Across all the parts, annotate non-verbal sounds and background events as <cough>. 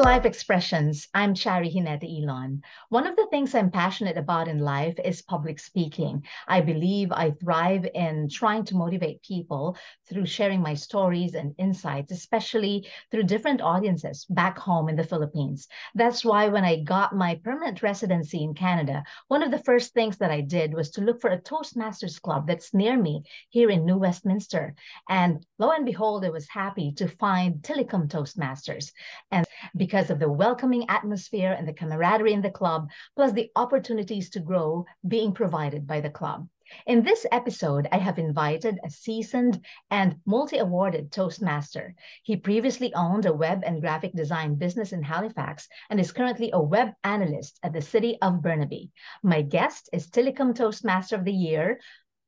Life Expressions. I'm Chari Hineta Elon. One of the things I'm passionate about in life is public speaking. I believe I thrive in trying to motivate people through sharing my stories and insights, especially through different audiences back home in the Philippines. That's why when I got my permanent residency in Canada, one of the first things that I did was to look for a Toastmasters club that's near me here in New Westminster. And lo and behold, I was happy to find Tillicum Toastmasters. And because of the welcoming atmosphere and the camaraderie in the club, plus the opportunities to grow being provided by the club. In this episode, I have invited a seasoned and multi awarded Toastmaster. He previously owned a web and graphic design business in Halifax and is currently a web analyst at the city of Burnaby. My guest is Tillicum Toastmaster of the Year,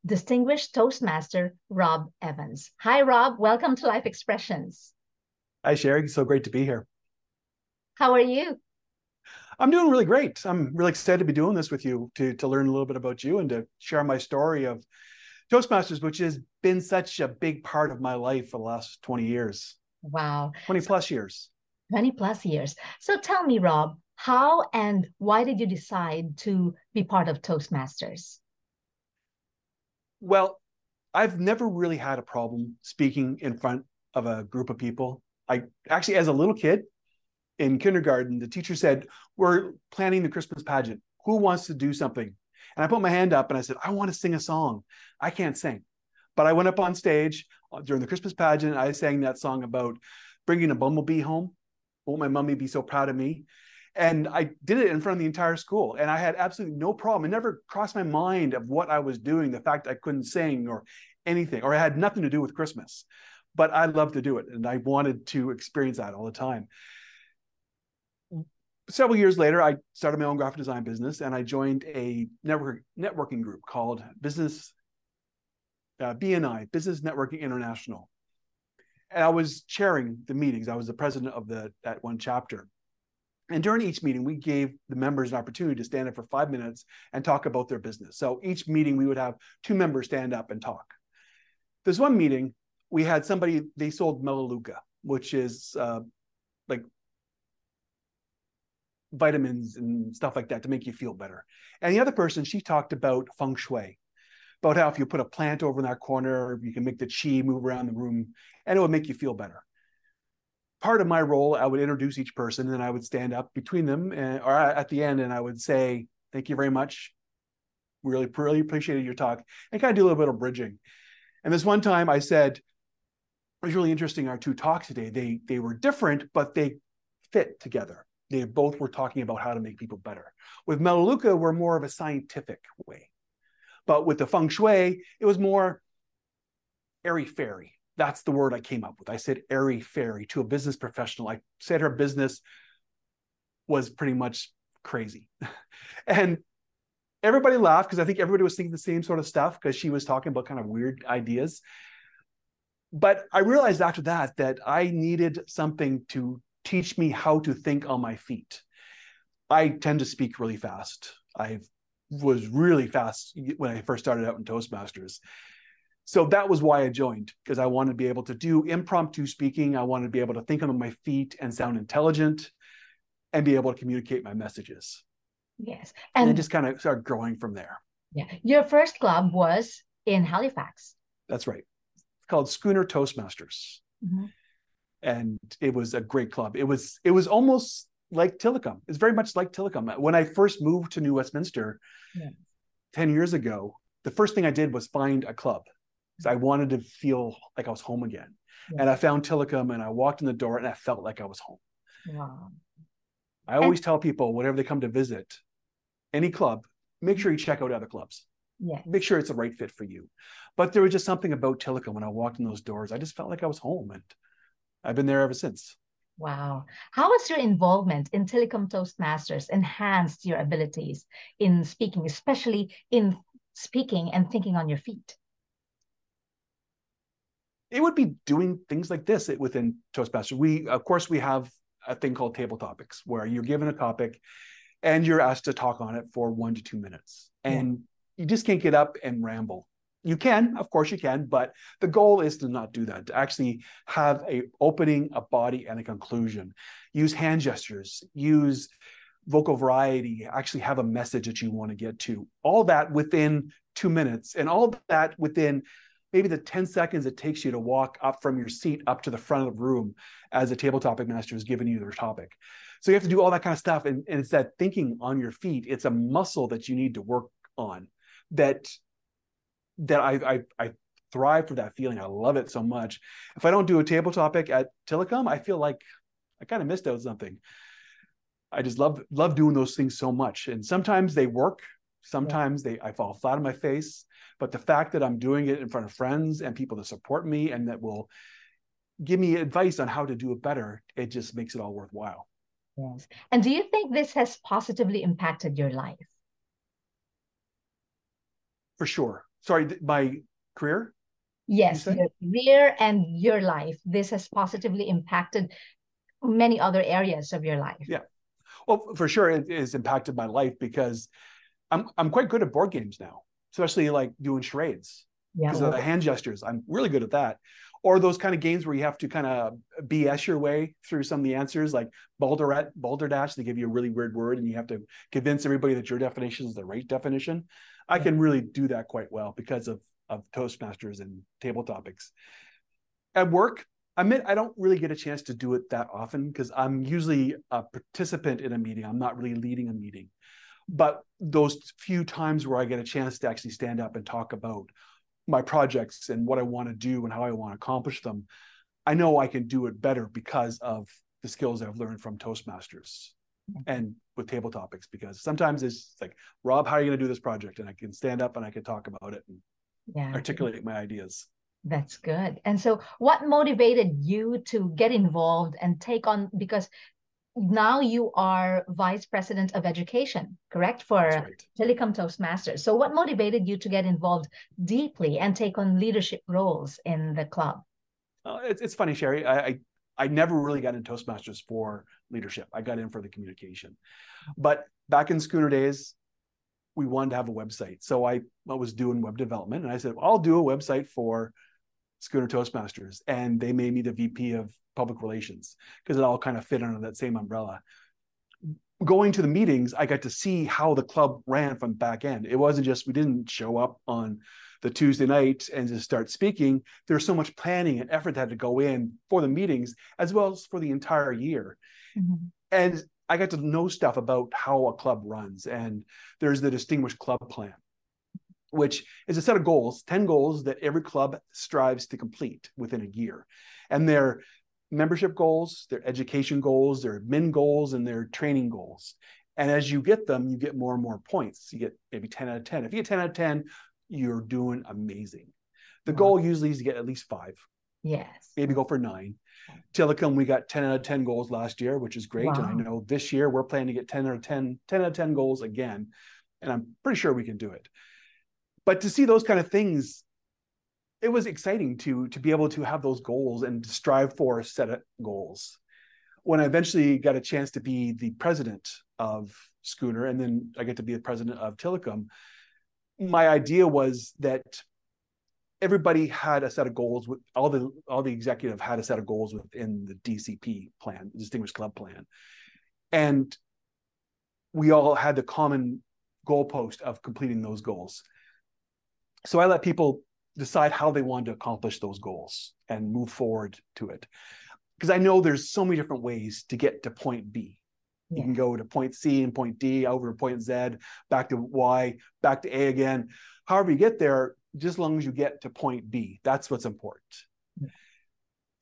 Distinguished Toastmaster Rob Evans. Hi, Rob. Welcome to Life Expressions. Hi, Sherry. So great to be here. How are you? I'm doing really great. I'm really excited to be doing this with you to, to learn a little bit about you and to share my story of Toastmasters, which has been such a big part of my life for the last 20 years. Wow. 20 plus years. 20 plus years. So tell me, Rob, how and why did you decide to be part of Toastmasters? Well, I've never really had a problem speaking in front of a group of people. I actually, as a little kid, in kindergarten, the teacher said, We're planning the Christmas pageant. Who wants to do something? And I put my hand up and I said, I want to sing a song. I can't sing. But I went up on stage uh, during the Christmas pageant. I sang that song about bringing a bumblebee home. Won't my mummy be so proud of me? And I did it in front of the entire school. And I had absolutely no problem. It never crossed my mind of what I was doing, the fact I couldn't sing or anything, or it had nothing to do with Christmas. But I loved to do it. And I wanted to experience that all the time several years later, I started my own graphic design business and I joined a network networking group called Business uh, BNI, Business Networking International. And I was chairing the meetings. I was the president of the that one chapter. And during each meeting, we gave the members an opportunity to stand up for five minutes and talk about their business. So each meeting, we would have two members stand up and talk. There's one meeting, we had somebody, they sold Melaleuca, which is uh, like vitamins and stuff like that to make you feel better. And the other person, she talked about feng shui, about how if you put a plant over in that corner, you can make the chi move around the room and it would make you feel better. Part of my role, I would introduce each person and then I would stand up between them and, or at the end and I would say, Thank you very much. Really, really appreciated your talk and kind of do a little bit of bridging. And this one time I said, it was really interesting our two talks today. They they were different, but they fit together they both were talking about how to make people better. With Melaleuca, we're more of a scientific way. But with the feng shui, it was more airy fairy. That's the word I came up with. I said airy fairy to a business professional. I said her business was pretty much crazy. <laughs> and everybody laughed because I think everybody was thinking the same sort of stuff because she was talking about kind of weird ideas. But I realized after that that I needed something to teach me how to think on my feet. I tend to speak really fast. I was really fast when I first started out in Toastmasters. So that was why I joined because I wanted to be able to do impromptu speaking. I wanted to be able to think on my feet and sound intelligent and be able to communicate my messages. Yes. And, and just kind of start growing from there. Yeah. Your first club was in Halifax. That's right. It's called Schooner Toastmasters. Mm-hmm and it was a great club. It was it was almost like Tillicum. It's very much like Tillicum. When I first moved to New Westminster yeah. ten years ago, the first thing I did was find a club mm-hmm. because I wanted to feel like I was home again. Yeah. And I found Tillicum, and I walked in the door, and I felt like I was home. Wow. I always and- tell people whenever they come to visit any club, make sure you check out other clubs. Yeah. Make sure it's the right fit for you. But there was just something about Tillicum when I walked in those doors. I just felt like I was home. And I've been there ever since. Wow. How has your involvement in Tillicum Toastmasters enhanced your abilities in speaking, especially in speaking and thinking on your feet? It would be doing things like this within Toastmasters. We, of course, we have a thing called table topics where you're given a topic and you're asked to talk on it for one to two minutes. And yeah. you just can't get up and ramble. You can, of course, you can, but the goal is to not do that. To actually have a opening, a body, and a conclusion. Use hand gestures. Use vocal variety. Actually, have a message that you want to get to. All that within two minutes, and all that within maybe the 10 seconds it takes you to walk up from your seat up to the front of the room as a table topic master is giving you their topic. So you have to do all that kind of stuff. And, and it's that thinking on your feet. It's a muscle that you need to work on that that I, I, I thrive for that feeling. I love it so much. If I don't do a table topic at Tillicum, I feel like I kind of missed out something. I just love love doing those things so much. And sometimes they work. Sometimes yeah. they I fall flat on my face. But the fact that I'm doing it in front of friends and people that support me and that will give me advice on how to do it better, it just makes it all worthwhile. Yes. And do you think this has positively impacted your life? For sure sorry, my career? Yes, your career and your life. This has positively impacted many other areas of your life. Yeah. Well, for sure, it has impacted my life because I'm I'm quite good at board games now, especially like doing charades. Yeah. Because of the hand gestures, I'm really good at that. Or those kind of games where you have to kind of BS your way through some of the answers, like Balderdash, Balderdash. They give you a really weird word, and you have to convince everybody that your definition is the right definition. I can really do that quite well because of of Toastmasters and table topics. At work, I admit I don't really get a chance to do it that often because I'm usually a participant in a meeting. I'm not really leading a meeting. But those few times where I get a chance to actually stand up and talk about my projects and what I want to do and how I want to accomplish them, I know I can do it better because of the skills I've learned from Toastmasters mm-hmm. and with table topics because sometimes it's like rob how are you going to do this project? And i can stand up and i can talk about it and yeah. articulate my ideas. That's good. And so what motivated you to get involved and take on because now you are vice president of education correct for right. Tillicum toastmasters so what motivated you to get involved deeply and take on leadership roles in the club uh, it's, it's funny sherry I, I I never really got in Toastmasters for leadership. I got in for the communication. But back in Schooner days, we wanted to have a website. So I, I was doing web development and I said, well, I'll do a website for Schooner Toastmasters. And they made me the VP of public relations because it all kind of fit under that same umbrella. Going to the meetings, I got to see how the club ran from back end. It wasn't just we didn't show up on the Tuesday night and just start speaking, there's so much planning and effort that had to go in for the meetings as well as for the entire year. Mm-hmm. And I got to know stuff about how a club runs. And there's the Distinguished Club Plan, which is a set of goals, 10 goals that every club strives to complete within a year. And their membership goals, their education goals, their admin goals, and their training goals. And as you get them, you get more and more points. You get maybe 10 out of 10. If you get 10 out of 10, you're doing amazing. The wow. goal usually is to get at least five. Yes. Maybe go for nine. Tillicum, we got 10 out of 10 goals last year, which is great. Wow. And I know this year we're planning to get 10 out of 10, 10 out of 10 goals again. And I'm pretty sure we can do it. But to see those kind of things, it was exciting to to be able to have those goals and strive for set goals. When I eventually got a chance to be the president of Schooner, and then I get to be the president of Tillicum, my idea was that everybody had a set of goals with all the all the executive had a set of goals within the DCP plan, Distinguished Club Plan. And we all had the common goalpost of completing those goals. So I let people decide how they wanted to accomplish those goals and move forward to it. Because I know there's so many different ways to get to point B. Yeah. You can go to point C and point D, over to point Z, back to Y, back to A again. However, you get there, just as long as you get to point B, that's what's important. Yeah.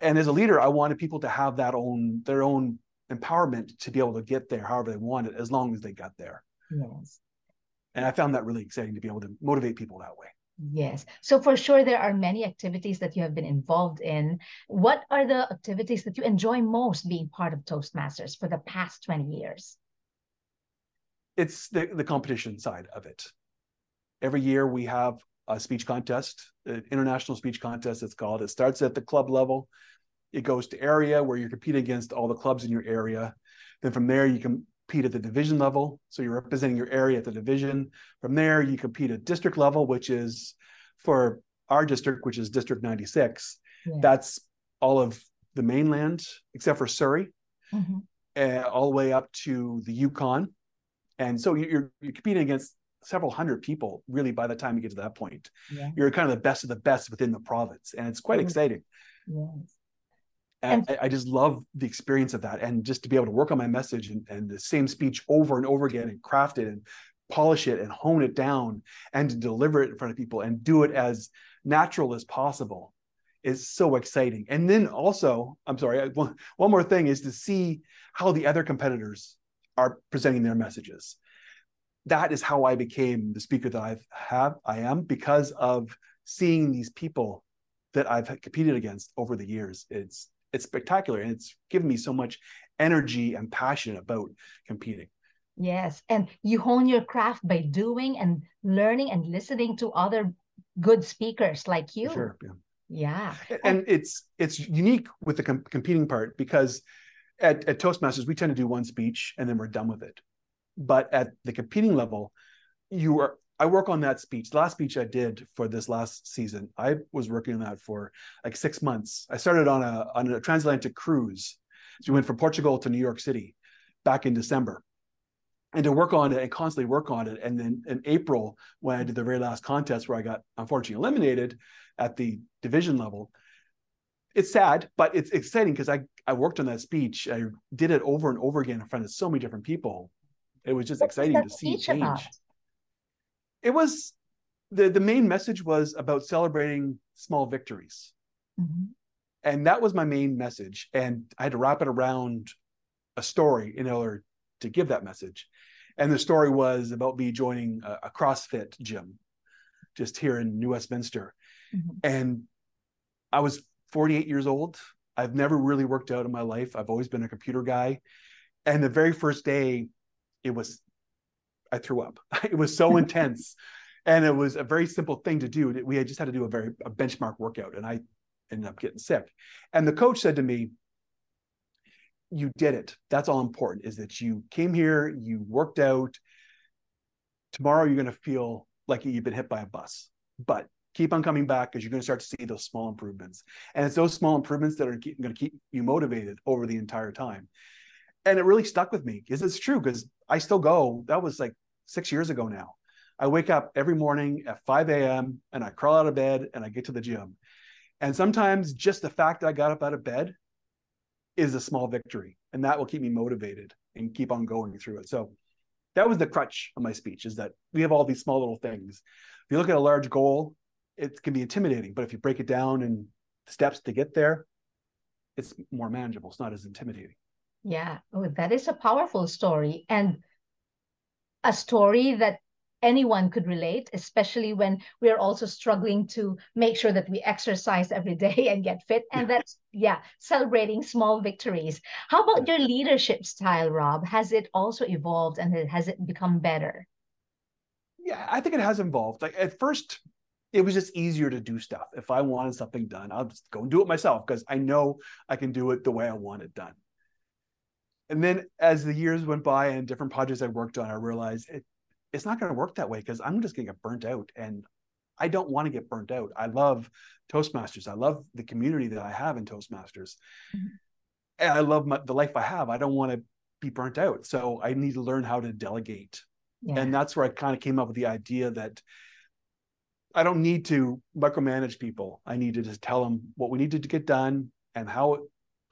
And as a leader, I wanted people to have that own their own empowerment to be able to get there however they wanted, as long as they got there. Yes. And I found that really exciting to be able to motivate people that way. Yes. So for sure, there are many activities that you have been involved in. What are the activities that you enjoy most being part of Toastmasters for the past 20 years? It's the, the competition side of it. Every year we have a speech contest, an international speech contest, it's called. It starts at the club level. It goes to area where you're competing against all the clubs in your area. Then from there, you can compete at the division level. So you're representing your area at the division. From there, you compete at district level, which is for our district, which is District 96, Yeah. that's all of the mainland except for Surrey, Mhm. uh, all the way up to the Yukon. And so you're, you're competing against several hundred people, really, by the time you get to that point. Yeah. You're kind of the best of the best within the province. And it's quite Mhm. exciting. Yes. And And- I, just love the experience of that. And just to be able to work on my message and, and the same speech over and over again and craft it and polish it and hone it down and to deliver it in front of people and do it as natural as possible is so exciting. And then also, I'm sorry, one, one more thing is to see how the other competitors are presenting their messages. That is how I became the speaker that I have I am because of seeing these people that I've competed against over the years. It's it's spectacular and it's given me so much energy and passion about competing. Yes. And you hone your craft by doing and learning and listening to other good speakers like you. Sure. Yeah. Yeah. and it's it's unique with the com- competing part because at, at toastmasters we tend to do one speech and then we're done with it but at the competing level you are i work on that speech the last speech i did for this last season i was working on that for like six months. I started on a on a transatlantic cruise. So we went from portugal to new york city back in december. And to work on it and constantly work on it. And then in april when i did the very last contest where i got unfortunately eliminated at the division level it's sad but it's exciting because i i worked on that speech. I did it over and over again in front of so many different people. It was just exciting to see change. about? It was the the main message was about celebrating small victories. Mhm. and that was my main message. And i had to wrap it around a story in order to give that message. And the story was about me joining a, a crossfit gym just here in new westminster. Mhm. and i was 48 years old. I've never really worked out in my life. I've always been a computer guy. And the very first day it was i threw up. <laughs> It was so intense. And it was a very simple thing to do. We had just had to do a very a benchmark workout and i ended up getting sick. And the coach said to me you did it. That's all important is that you came here you worked out. Tomorrow you're going to feel like you've been hit by a bus but keep on coming back because you're going to start to see those small improvements. And it's those small improvements that are going to keep you motivated over the entire time and it really stuck with me because it's true because i still go that was like six years ago now. I wake up every morning at 5 a.m and i crawl out of bed and i get to the gym. And sometimes just the fact that i got up out of bed is a small victory and that will keep me motivated and keep on going through it. So that was the crutch of my speech is that we have all these small little things. If you look at a large goal it can be intimidating but if you break it down in steps to get there it's more manageable. It's not as intimidating Yeah. Oh, that is a powerful story and a story that anyone could relate, especially when we are also struggling to make sure that we exercise every <laughs> day and get fit. And that's, yeah, celebrating small victories. How about your leadership style, Rob? Has it also evolved and has it become better? yeah i think it has evolved like at first it was just easier to do stuff if i wanted something done i'll just go and do it myself because i know i can do it the way i want it done and then as the years went by and different projects i worked on i realized it, it's not going to work that way because i'm just going to get burnt out and i don't want to get burnt out. I love toastmasters. I love the community that i have in toastmasters. Mhm. and i love my, the life i have. I don't want to be burnt out. So i need to learn how to delegate. Yeah. and that's where I kind of came up with the idea that I don't need to micromanage people. I need to just tell them what we need to get done and how it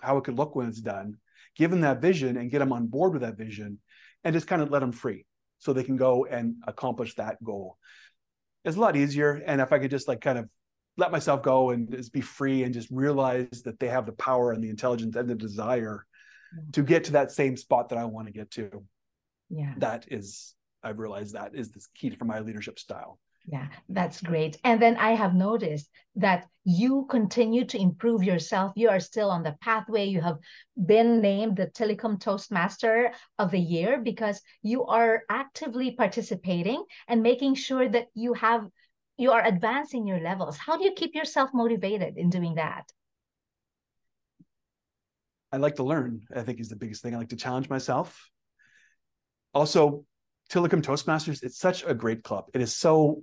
how it could look when it's done, give them that vision and get them on board with that vision, and just kind of let them free so they can go and accomplish that goal. It's a lot easier, and if I could just like kind of let myself go and just be free and just realize that they have the power and the intelligence and the desire mm-hmm. to get to that same spot that I want to get to, yeah. that is I've realized that is the key for my leadership style. Yeah, that's great. And then I have noticed that you continue to improve yourself. You are still on the pathway. You have been named the Tillicum Toastmaster of the Year because you are actively participating and making sure that you have you are advancing your levels. How do you keep yourself motivated in doing that? I like to learn, I think is the biggest thing. I like to challenge myself. Also, Tillicum Toastmasters, it's such a great club. It is so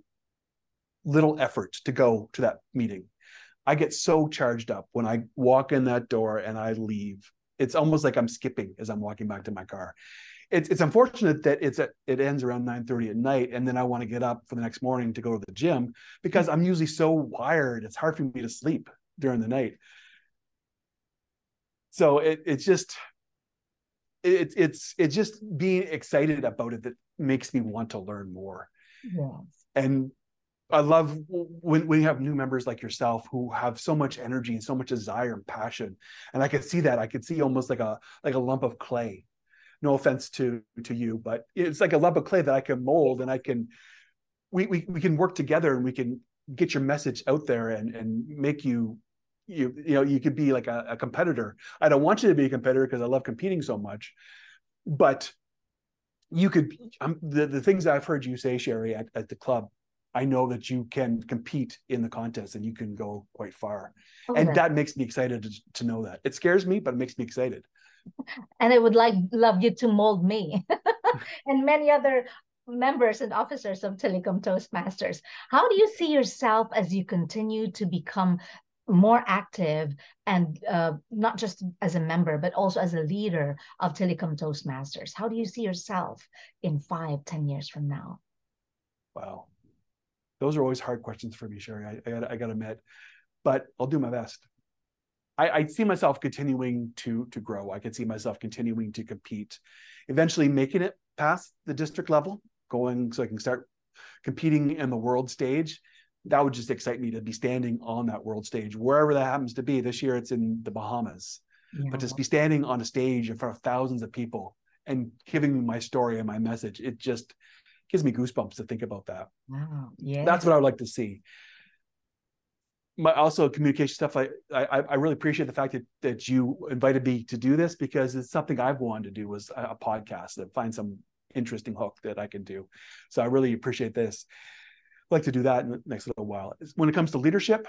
little effort to go to that meeting. I get so charged up when I walk in that door and I leave. It's almost like I'm skipping as I'm walking back to my car. It's it's unfortunate that it's at, it ends around 9 30 at night and then I want to get up for the next morning to go to the gym because I'm usually so wired. It's hard for me to sleep during the night. So it it's just it, it's it's just being excited about it that makes me want to learn more. Yeah. And I love when you have new members like yourself who have so much energy and so much desire and passion. And I could see that. I could see almost like a like a lump of clay. No offense to to you, but it's like a lump of clay that I can mold and I can we we, we can work together and we can get your message out there and and make you you you know you could be like a, a competitor. I don't want you to be a competitor because I love competing so much, but you could um, the the things I've heard you say, Sherry, at, at the club I know that you can compete in the contest and you can go quite far. Oh, and that makes me excited to, to know that. It scares me, but it makes me excited. And I would like love you to mold me <laughs> and many other members and officers of Tillicum Toastmasters. How do you see yourself as you continue to become more active and uh, not just as a member, but also as a leader of Tillicum Toastmasters? How do you see yourself in five, ten years from now? Wow those are always hard questions for me, Sherry. I, I got I got to admit, but I'll do my best. I, I see myself continuing to to grow. I could see myself continuing to compete, eventually making it past the district level, going so I can start competing in the world stage. That would just excite me to be standing on that world stage, wherever that happens to be. This year it's in the Bahamas, yeah. but just be standing on a stage in front of thousands of people and giving my story and my message. It just gives me goosebumps to think about that. Wow. Yeah. That's what I would like to see. My also communication stuff. I, I I really appreciate the fact that that you invited me to do this because it's something I've wanted to do was a, a podcast that find some interesting hook that I can do. So I really appreciate this. I'd like to do that in the next little while. When it comes to leadership,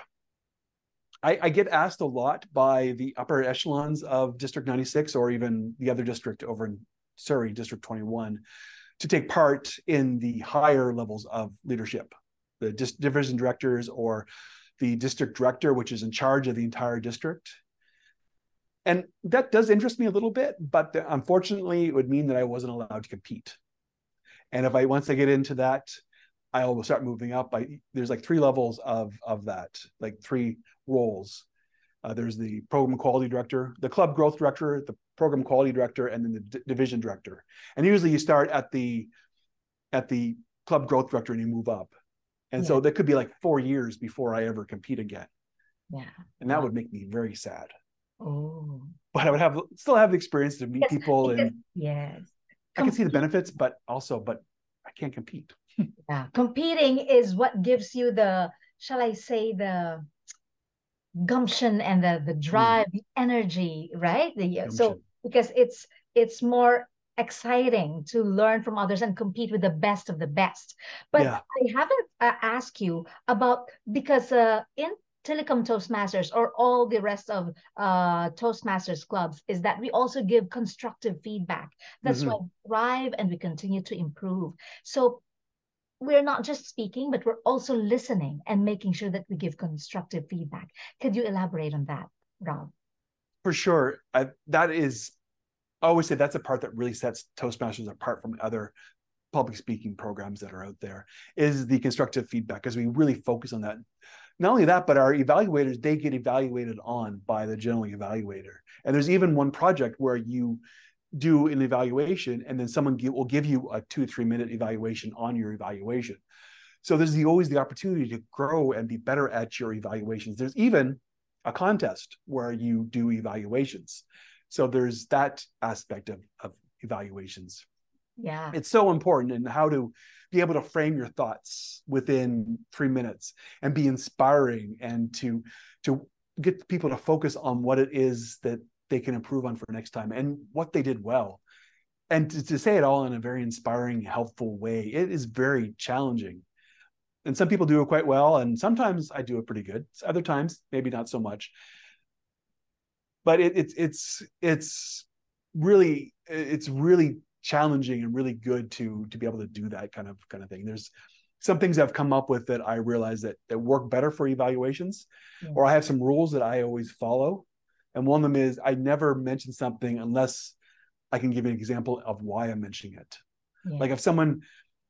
I, I, get asked a lot by the upper echelons of District 96 or even the other district over in Surrey, District 21, to take part in the higher levels of leadership, the division directors or the district director, which is in charge of the entire district. And that does interest me a little bit, but unfortunately, it would mean that I wasn't allowed to compete. And if I once I get into that, I will start moving up. I, there's like three levels of of that, like three roles. Uh, there's the program quality director, the club growth director, the program quality director, and then the d- division director. And usually you start at the at the club growth director and you move up. And yeah. so that could be like four years before I ever compete again. Yeah. And that wow. would make me very sad. Oh. But I would have still have the experience to meet yes, people and yes. I can see the benefits, but also, but I can't compete. <laughs> yeah. Competing is what gives you the, shall I say, the gumption and the the hmm. drive, mm. the energy, right? The gumption. so because it's it's more exciting to learn from others and compete with the best of the best. But yeah. I haven't uh, asked you about because uh, in Tillicum Toastmasters or all the rest of uh, Toastmasters clubs is that we also give constructive feedback. That's mm-hmm. why we thrive and we continue to improve. So we're not just speaking, but we're also listening and making sure that we give constructive feedback. Could you elaborate on that, Rob? For sure. I, that is, always say that's a part that really sets Toastmasters apart from other public speaking programs that are out there is the constructive feedback because we really focus on that. Not only that, but our evaluators, they get evaluated on by the general evaluator. And there's even one project where you do an evaluation and then someone will give you a two to three minute evaluation on your evaluation so there's the, always the opportunity to grow and be better at your evaluations there's even a contest where you do evaluations so there's that aspect of, of evaluations yeah it's so important and how to be able to frame your thoughts within three minutes and be inspiring and to to get people to focus on what it is that they can improve on for next time and what they did well. And to, to say it all in a very inspiring, helpful way, it is very challenging. And some people do it quite well, and sometimes I do it pretty good. Other times, maybe not so much. But it, it's it's it's really it's really challenging and really good to to be able to do that kind of kind of thing. There's some things I've come up with that I realize that that work better for evaluations, Yeah. or I have some rules that I always follow. And one of them is I never mention something unless I can give an example of why I'm mentioning it. Yeah. Like if someone,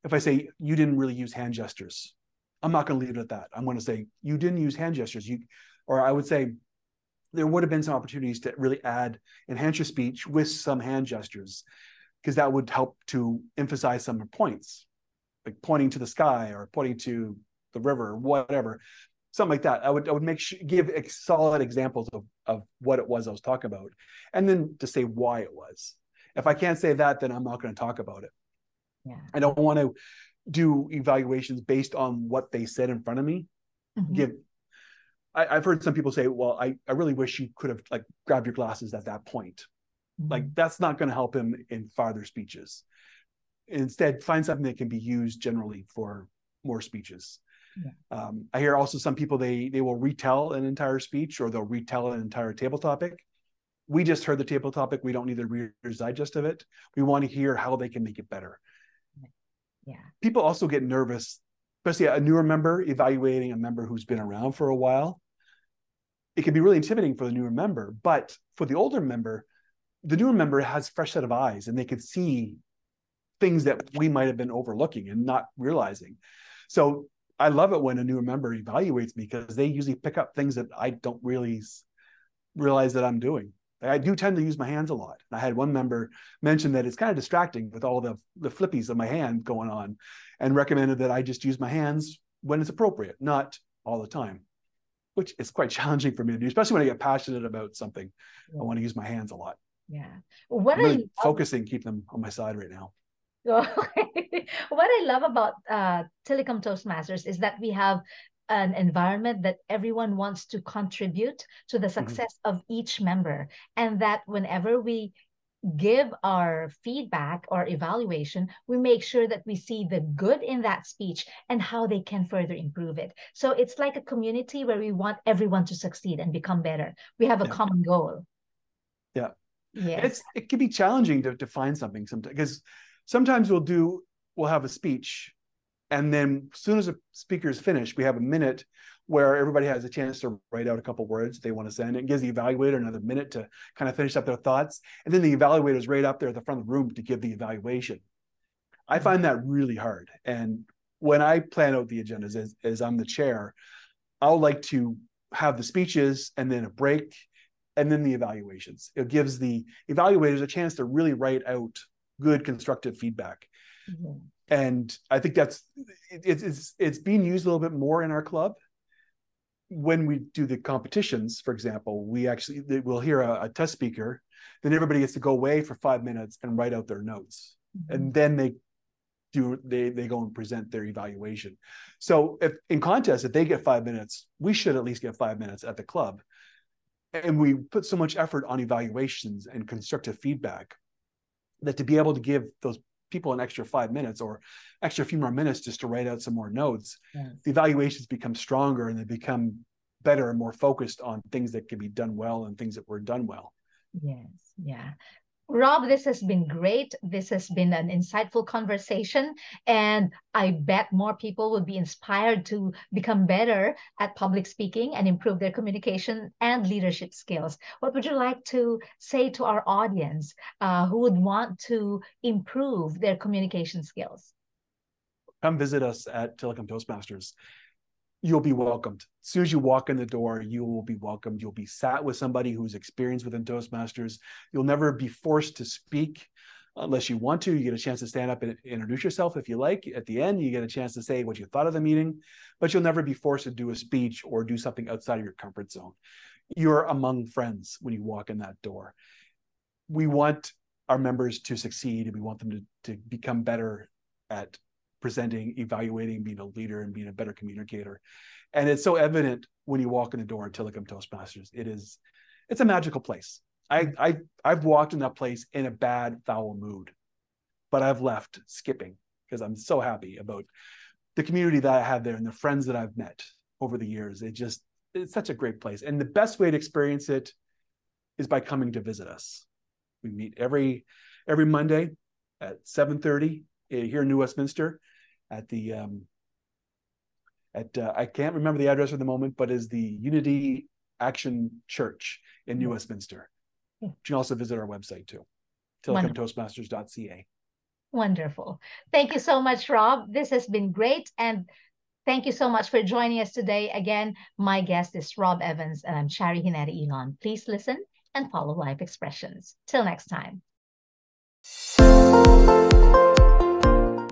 if I say you didn't really use hand gestures, I'm not going to leave it at that. I'm going to say you didn't use hand gestures. You, or I would say there would have been some opportunities to really add enhance your speech with some hand gestures, because that would help to emphasize some points, like pointing to the sky or pointing to the river, or whatever, something like that. I would I would make sure give ex- solid examples of of what it was I was talking about, and then to say why it was. If I can't say that, then I'm not going to talk about it. yeah. I don't want to do evaluations based on what they said in front of me. Mhm. Give I, I've heard some people say, well, I, I really wish you could have like grabbed your glasses at that point. Mhm. Like that's not going to help him in farther speeches. Instead, find something that can be used generally for more speeches. Yeah. Um, I hear also some people they they will retell an entire speech or they'll retell an entire table topic. We just heard the table topic. We don't need the reader's digest of it. We want to hear how they can make it better. yeah. People also get nervous, especially a newer member evaluating a member who's been around for a while. It can be really intimidating for the newer member, but for the older member, the newer member has fresh set of eyes and they can see things that we might have been overlooking and not realizing. So I love it when a newer member evaluates me because they usually pick up things that I don't really realize that I'm doing. I do tend to use my hands a lot. I had one member mention that it's kind of distracting with all the the flippies of my hand going on, and recommended that I just use my hands when it's appropriate, not all the time, which is quite challenging for me to do, especially when I get passionate about something. I want to use my hands a lot. Yeah. What I'm really love- focusing, keep them on my side right now. <laughs> what I love about uh, Tillicum Toastmasters is that we have an environment that everyone wants to contribute to the success of each member, and that whenever we give our feedback or evaluation, we make sure that we see the good in that speech and how they can further improve it. So it's like a community where we want everyone to succeed and become better. We have a Yeah. common goal. Yeah. Yes. It's it can be challenging to, find something sometimes because sometimes we'll do we'll have a speech and then as soon as the speaker is finished, we have a minute where everybody has a chance to write out a couple words they want to send. It gives the evaluator another minute to kind of finish up their thoughts. And then the evaluator is right up there at the front of the room to give the evaluation. I find that really hard. And when I plan out the agendas as, as I'm the chair, I'll like to have the speeches and then a break and then the evaluations. It gives the evaluators a chance to really write out good constructive feedback Mhm. and I think that's it, it's it's it's being used a little bit more in our club. When we do the competitions, for example, we actually we'll hear a, a test speaker, then everybody gets to go away for five minutes and write out their notes, and mm-hmm. then they do they they go and present their evaluation. So if in contest, if they get five minutes, we should at least get five minutes at the club. And we put so much effort on evaluations and constructive feedback that to be able to give those people an extra five minutes or extra few more minutes just to write out some more notes, Yes. the evaluations become stronger and they become better and more focused on things that can be done well and things that were done well. Yes, yeah. Rob, this has been great. This has been an insightful conversation, and I bet more people will be inspired to become better at public speaking and improve their communication and leadership skills. What would you like to say to our audience uh, who would want to improve their communication skills? Come visit us at Tillicum Toastmasters. You'll be welcomed. As soon as you walk in the door, you will be welcomed. You'll be sat with somebody who's experienced within Toastmasters. You'll never be forced to speak unless you want to. You get a chance to stand up and introduce yourself if you like. At the end, you get a chance to say what you thought of the meeting, but you'll never be forced to do a speech or do something outside of your comfort zone. You're among friends when you walk in that door. We want our members to succeed and we want them to, to become better at presenting, evaluating, being a leader, and being a better communicator. And it's so evident when you walk in the door at Tillicum Toastmasters. It is, it's a magical place. I, mm. I, I've walked in that place in a bad, foul mood, but I've left skipping because I'm so happy about the community that I have there and the friends that I've met over the years. It just, it's such a great place. And the best way to experience it is by coming to visit us. We meet every every Monday at 7:30 here in New Westminster at the um, at uh, I can't remember the address for the moment, but is the Unity Action Church in New Westminster. You can also visit our website too, tillicumtoastmasters.ca. Wonderful. Thank you so much, Rob. This has been great. And thank you so much for joining us today. Again, my guest is Rob Evans, and I'm Shari Hinata Elon. Please listen and follow Life Expressions. Till next time.